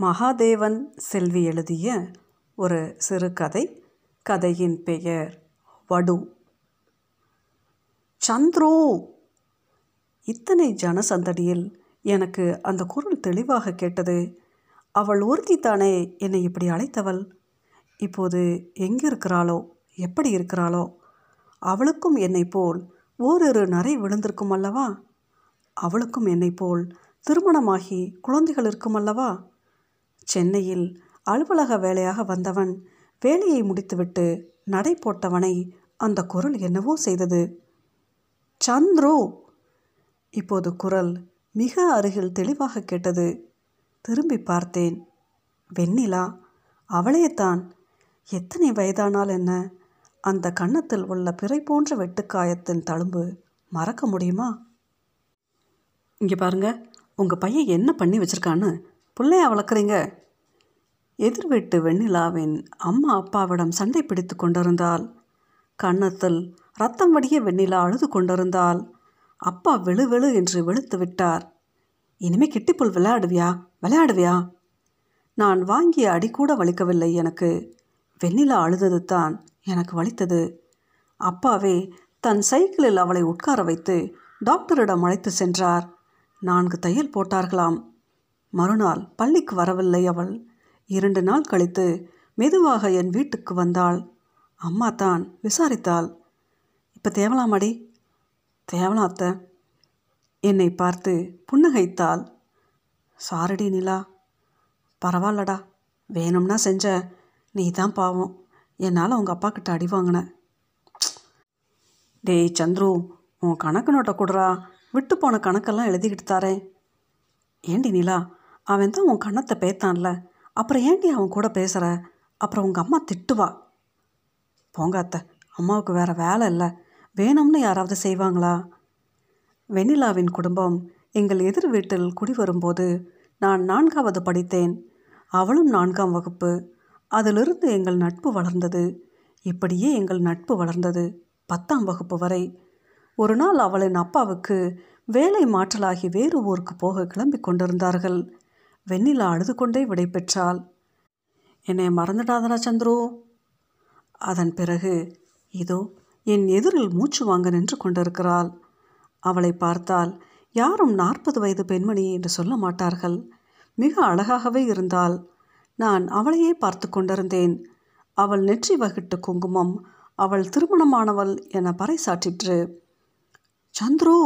மகாதேவன் செல்வி எழுதிய ஒரு சிறுகதை கதையின் பெயர் வடு. சந்துரு! இத்தனை ஜனசந்தடியில் எனக்கு அந்த குரல் தெளிவாக கேட்டது. அவள் ஒருத்தி தானே என்னை இப்படி அழைத்தவள்? இப்போது எங்கே இருக்கிறாளோ எப்படி இருக்கிறாளோ? அவளுக்கும் என்னை போல் ஓரிரு நரை விழுந்திருக்கும் அல்லவா? அவளுக்கும் என்னை போல் திருமணமாகி குழந்தைகள் இருக்கும் அல்லவா சென்னையில் அலுவலக வேலையாக வந்தவன் வேலையை முடித்துவிட்டு நடை போட்டவனை அந்த குரல் என்னவோ செய்தது. சந்துரு! இப்போது குரல் மிக அருகில் தெளிவாக கேட்டது. திரும்பி பார்த்தேன். வெண்ணிலா அவளேதான் எத்தனை வயதானால் என்ன? அந்த கன்னத்தில் உள்ள பிறை போன்ற வெட்டுக்காயத்தின் தழும்பு மறக்க முடியுமா? இங்கே பாருங்க உங்கள் பையன் என்ன பண்ணி வச்சிருக்கான்னு பிள்ளையா வளர்க்குறீங்க? எதிர் வீட்டு வெண்ணிலாவின் அம்மா அப்பாவிடம் சண்டை பிடித்து கொண்டிருந்தாள். கன்னத்தில் ரத்தம் வடிய வெண்ணிலா அழுது கொண்டிருந்தாள். அப்பா வெளு வெளு என்று வெளுத்து விட்டார். இனிமே கிட்டிப்புல் விளையாடுவியா? விளையாடுவியா? நான் வாங்கிய அடி கூட வலிக்கவில்லை எனக்கு வெண்ணிலா அழுதது தான் எனக்கு வலித்தது. அப்பாவே தன் சைக்கிளில் அவளை உட்கார வைத்து டாக்டரிடம் அழைத்து சென்றார். நான்கு தையல் போட்டார்களாம். மறுநாள் பள்ளிக்கு வரவில்லை அவள். இரண்டு நாள் கழித்து மெதுவாக என் வீட்டுக்கு வந்தாள். அம்மா தான் விசாரித்தாள். இப்போ தேவலாமாடி தேவலாம் அத்தை. என்னை பார்த்து புன்னகைத்தாள். சாரடி நிலா. பரவாயில்லடா. வேணும்னா செஞ்ச. நீ தான் பாவம். என்னால் உங்கள் அப்பா கிட்ட அடி வாங்கினேன் டேய் சந்துரு உன் கணக்கு நோட்டை கொடுறா. விட்டு போன கணக்கெல்லாம் எழுதிக்கிட்டு தாரேன். ஏண்டி நிலா? அவன் தான் உன் கணத்தை பேத்தான்ல. அப்புறம் ஏண்டி அவன் கூட பேசுகிற அப்புறம் உங்கள் அம்மா திட்டுவா. போங்க அத்தை அம்மாவுக்கு வேறு வேலை இல்லை. வேணும்னு யாராவது செய்வாங்களா? வெண்ணிலாவின் குடும்பம் எங்கள் எதிர் வீட்டில் குடி வரும்போது நான் நான்காவது படித்தேன். அவளும் நான்காம் வகுப்பு. அதிலிருந்து எங்கள் நட்பு வளர்ந்தது. இப்படியே எங்கள் நட்பு வளர்ந்தது பத்தாம் வகுப்பு வரை. ஒரு நாள் அவளின் அப்பாவுக்கு வேலை மாற்றலாகி வேறு ஊருக்கு போக கிளம்பி கொண்டிருந்தார்கள். வெண்ணிலா அழுது கொண்டே விடை பெற்றாள் என்னை மறந்துடாதடா சந்துரு. அதன் பிறகு இதோ என் எதிரில் மூச்சு வாங்க நின்று கொண்டிருக்கிறாள். அவளை பார்த்தால் யாரும் நாற்பது வயது பெண்மணி என்று சொல்ல மாட்டார்கள். மிக அழகாகவே இருந்தாள். நான் அவளையே பார்த்து கொண்டிருந்தேன். அவள் நெற்றி வகிட்டு குங்குமம் அவள் திருமணமானவள் என பறைசாற்றிற்று. சந்துரு!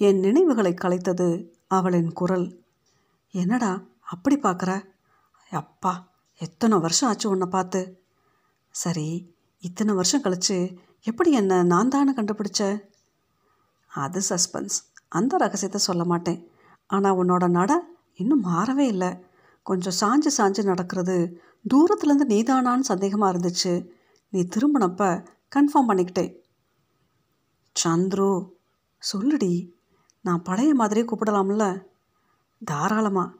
என் நினைவுகளை கலைத்தது அவளின் குரல். என்னடா அப்படி பார்க்குற? அப்பா எத்தனை வருஷம் ஆச்சு உன்னை பார்த்து? சரி இத்தனை வருஷம் கழிச்சு எப்படி என்ன நான் தானே கண்டுபிடிச்ச? அது சஸ்பென்ஸ் அந்த ரகசியத்தை சொல்ல மாட்டேன். ஆனால் உன்னோட நட இன்னும் மாறவே இல்லை. கொஞ்சம் சாஞ்சு சாஞ்சு நடக்கிறது தூரத்துலேருந்து நீதானான்னு சந்தேகமாக இருந்துச்சு. நீ திரும்பினப்ப கன்ஃபார்ம் பண்ணிக்கிட்டேன். சந்துரு சொல்லுடி. நான் பழைய மாதிரியே கூப்பிடலாம்ல? தாராளமாக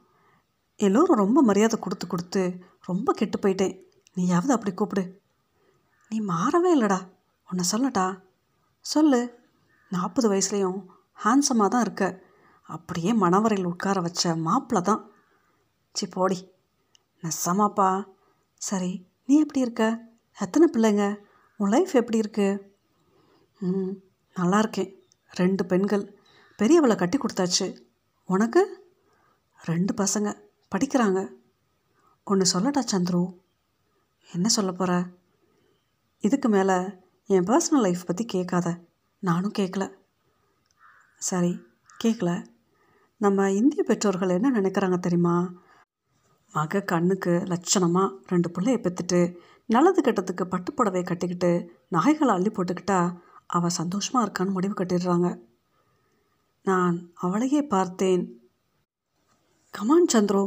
எல்லோரும் ரொம்ப மரியாதை கொடுத்து கொடுத்து ரொம்ப கெட்டு போயிட்டேன். நீயாவது அப்படி கூப்பிடு. நீ மாறவே இல்லைடா. உன்னை சொல்லட்டா? சொல்லு. நாற்பது வயசுலேயும் ஹேண்ட்ஸமாக தான் இருக்க. அப்படியே மணவரையில் உட்கார வச்ச மாப்பிள்ள தான். சி போடி. நெசமாப்பா. சரி நீ எப்படி இருக்க? எத்தனை பிள்ளைங்க? உன் லைஃப் எப்படி இருக்கு? ம் நல்லா இருக்கேன். ரெண்டு பெண்கள். பெரியவளை கட்டி கொடுத்தாச்சு. உனக்கு? ரெண்டு பசங்க படிக்கிறாங்க. ஒன்று சொல்லட்டா சந்துரு? என்ன சொல்ல போகிற இதுக்கு மேலே என் பர்சனல் லைஃப் பற்றி கேட்காத. நானும் கேட்கல சரி கேட்கல நம்ம இந்திய பெற்றோர்கள் என்ன நினைக்கிறாங்க தெரியுமா? மக கண்ணுக்கு லட்சணமாக ரெண்டு பிள்ளைய பெற்றுட்டு நல்லது கெட்டதுக்கு பட்டுப்புடவை கட்டிக்கிட்டு நகைகளை அள்ளி போட்டுக்கிட்டா அவள் சந்தோஷமாக இருக்கான்னு முடிவு கட்டிடுறாங்க. நான் அவளையே பார்த்தேன். Come on Chandru.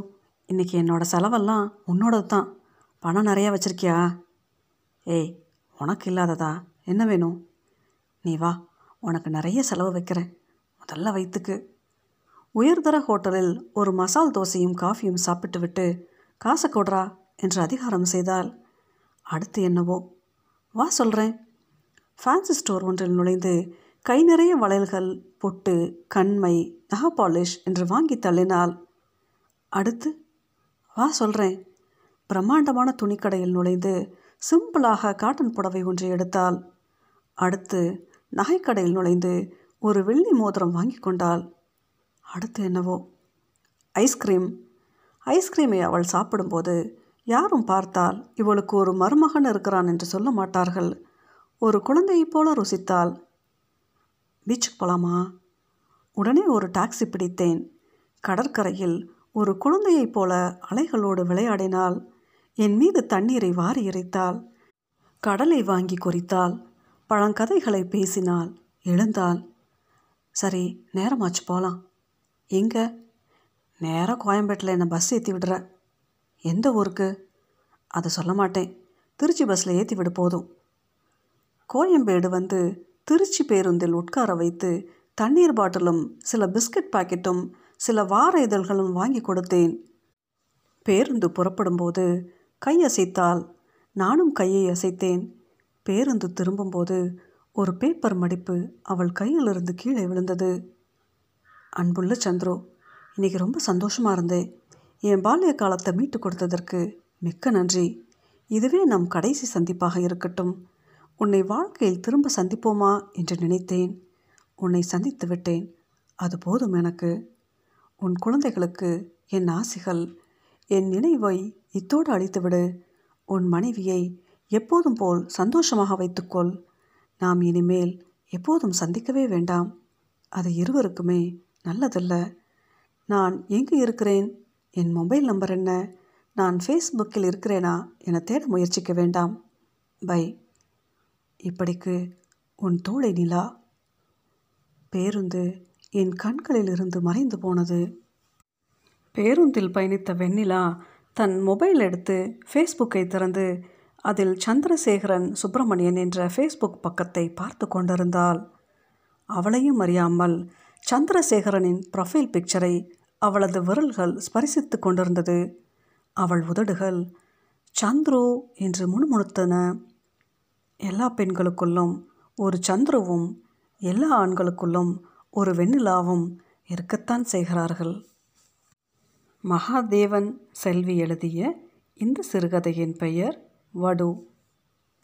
இன்றைக்கி என்னோட செலவெல்லாம் உன்னோடது தான். பணம் நிறையா வச்சுருக்கியா? ஏய் உனக்கு இல்லாததா? என்ன வேணும்? நீ வா உனக்கு நிறைய செலவு வைக்கிறேன். முதல்ல வயிற்றுக்கு உயர்தர ஹோட்டலில் ஒரு மசால் தோசையும் காஃபியும் சாப்பிட்டு விட்டு காசை கொடுறா என்று அதிகாரம் செய்தால் அடுத்து என்னவோ? வா சொல்கிறேன் ஃபேன்சி ஸ்டோர் ஒன்றில் நுழைந்து கை நிறைய வளையல்கள் பொட்டு கண்மை நகை பாலிஷ் என்று வாங்கி தள்ளினால் அடுத்து வா சொல்கிறேன் பிரம்மாண்டமான துணிக்கடையில் நுழைந்து சிம்பிளாக காட்டன் புடவை ஒன்றை எடுத்தாள். அடுத்து நகைக்கடையில் நுழைந்து ஒரு வெள்ளி மோதிரம் வாங்கி கொண்டாள். அடுத்து என்னவோ? ஐஸ்கிரீம் ஐஸ்கிரீமை அவள் சாப்பிடும்போது யாரும் பார்த்தால் இவளுக்கு ஒரு மருமகன் இருக்கிறான் என்று சொல்ல மாட்டார்கள். ஒரு குழந்தையைப் போல ருசித்தாள். பீச்சுக்கு போகலாமா உடனே ஒரு டாக்ஸி பிடித்தேன். கடற்கரையில் ஒரு குழந்தையைப் போல அலைகளோடு விளையாடினாள். என் மீது தண்ணீரை வாரி இறைத்தாள் கடலை வாங்கி குறித்தாள். பழங்கதைகளை பேசினாள். எழுந்தாள். சரி நேரமாச்சு போகலாம் எங்கே? நேராக கோயம்பேட்டில் என்னை பஸ் ஏற்றி விடுற. எந்த ஊருக்கு? அதை சொல்ல மாட்டேன். திருச்சி பஸ்ஸில் ஏற்றி விடு போதும். கோயம்பேடு வந்து திருச்சி பேருந்தில் உட்கார வைத்து தண்ணீர் பாட்டிலும் சில பிஸ்கட் பாக்கெட்டும் சில வார இதழ்களும் வாங்கி கொடுத்தேன். பேருந்து புறப்படும்போது கை அசைத்தால் நானும் கையை அசைத்தேன். பேருந்து திரும்பும்போது ஒரு பேப்பர் மடிப்பு அவள் கையிலிருந்து கீழே விழுந்தது. அன்புள்ள சந்துரு இன்னைக்கு ரொம்ப சந்தோஷமாக இருந்தேன். என் பால்ய காலத்தை மீட்டு கொடுத்ததற்கு மிக்க நன்றி. இதுவே நம் கடைசி சந்திப்பாக இருக்கட்டும். உன்னை வாழ்க்கையில் திரும்ப சந்திப்போமா என்று நினைத்தேன். உன்னை சந்தித்து விட்டேன். அது போதும் எனக்கு. உன் குழந்தைகளுக்கு என் ஆசைகள் என் நினைவை இத்தோடு அழித்துவிடு. உன் மனைவியை எப்போதும் போல் சந்தோஷமாக வைத்துக்கொள். நாம் இனிமேல் எப்போதும் சந்திக்கவே வேண்டாம். அது இருவருக்குமே நல்லதல்ல. நான் எங்கு இருக்கிறேன்? என் மொபைல் நம்பர் என்ன? நான் ஃபேஸ்புக்கில் இருக்கிறேனா என தேட முயற்சிக்க வேண்டாம். பை. இப்படிக்கு உன் தோழை நிலா. பேருந்து என் கண்களில் இருந்து மறைந்து போனது. பேருந்தில் பயணித்த வெண்ணிலா தன் மொபைல் எடுத்து ஃபேஸ்புக்கை திறந்து அதில் சந்திரசேகரன் சுப்பிரமணியன் என்ற ஃபேஸ்புக் பக்கத்தை பார்த்து கொண்டிருந்தாள். அவளையும் அறியாமல் சந்திரசேகரனின் ப்ரொஃபைல் பிக்சரை அவளது விரல்கள் ஸ்பரிசித்து கொண்டிருந்தது. அவள் உதடுகள் சந்துரு என்று முணுமுணுத்தன. எல்லா பெண்களுக்குள்ளும் ஒரு சந்துருவும் எல்லா ஆண்களுக்குள்ளும் ஒரு வெண்ணிலாவும் இருக்கத்தான் செய்கிறார்கள். மகாதேவன் செல்வி எழுதிய இந்த சிறுகதையின் பெயர் வடு.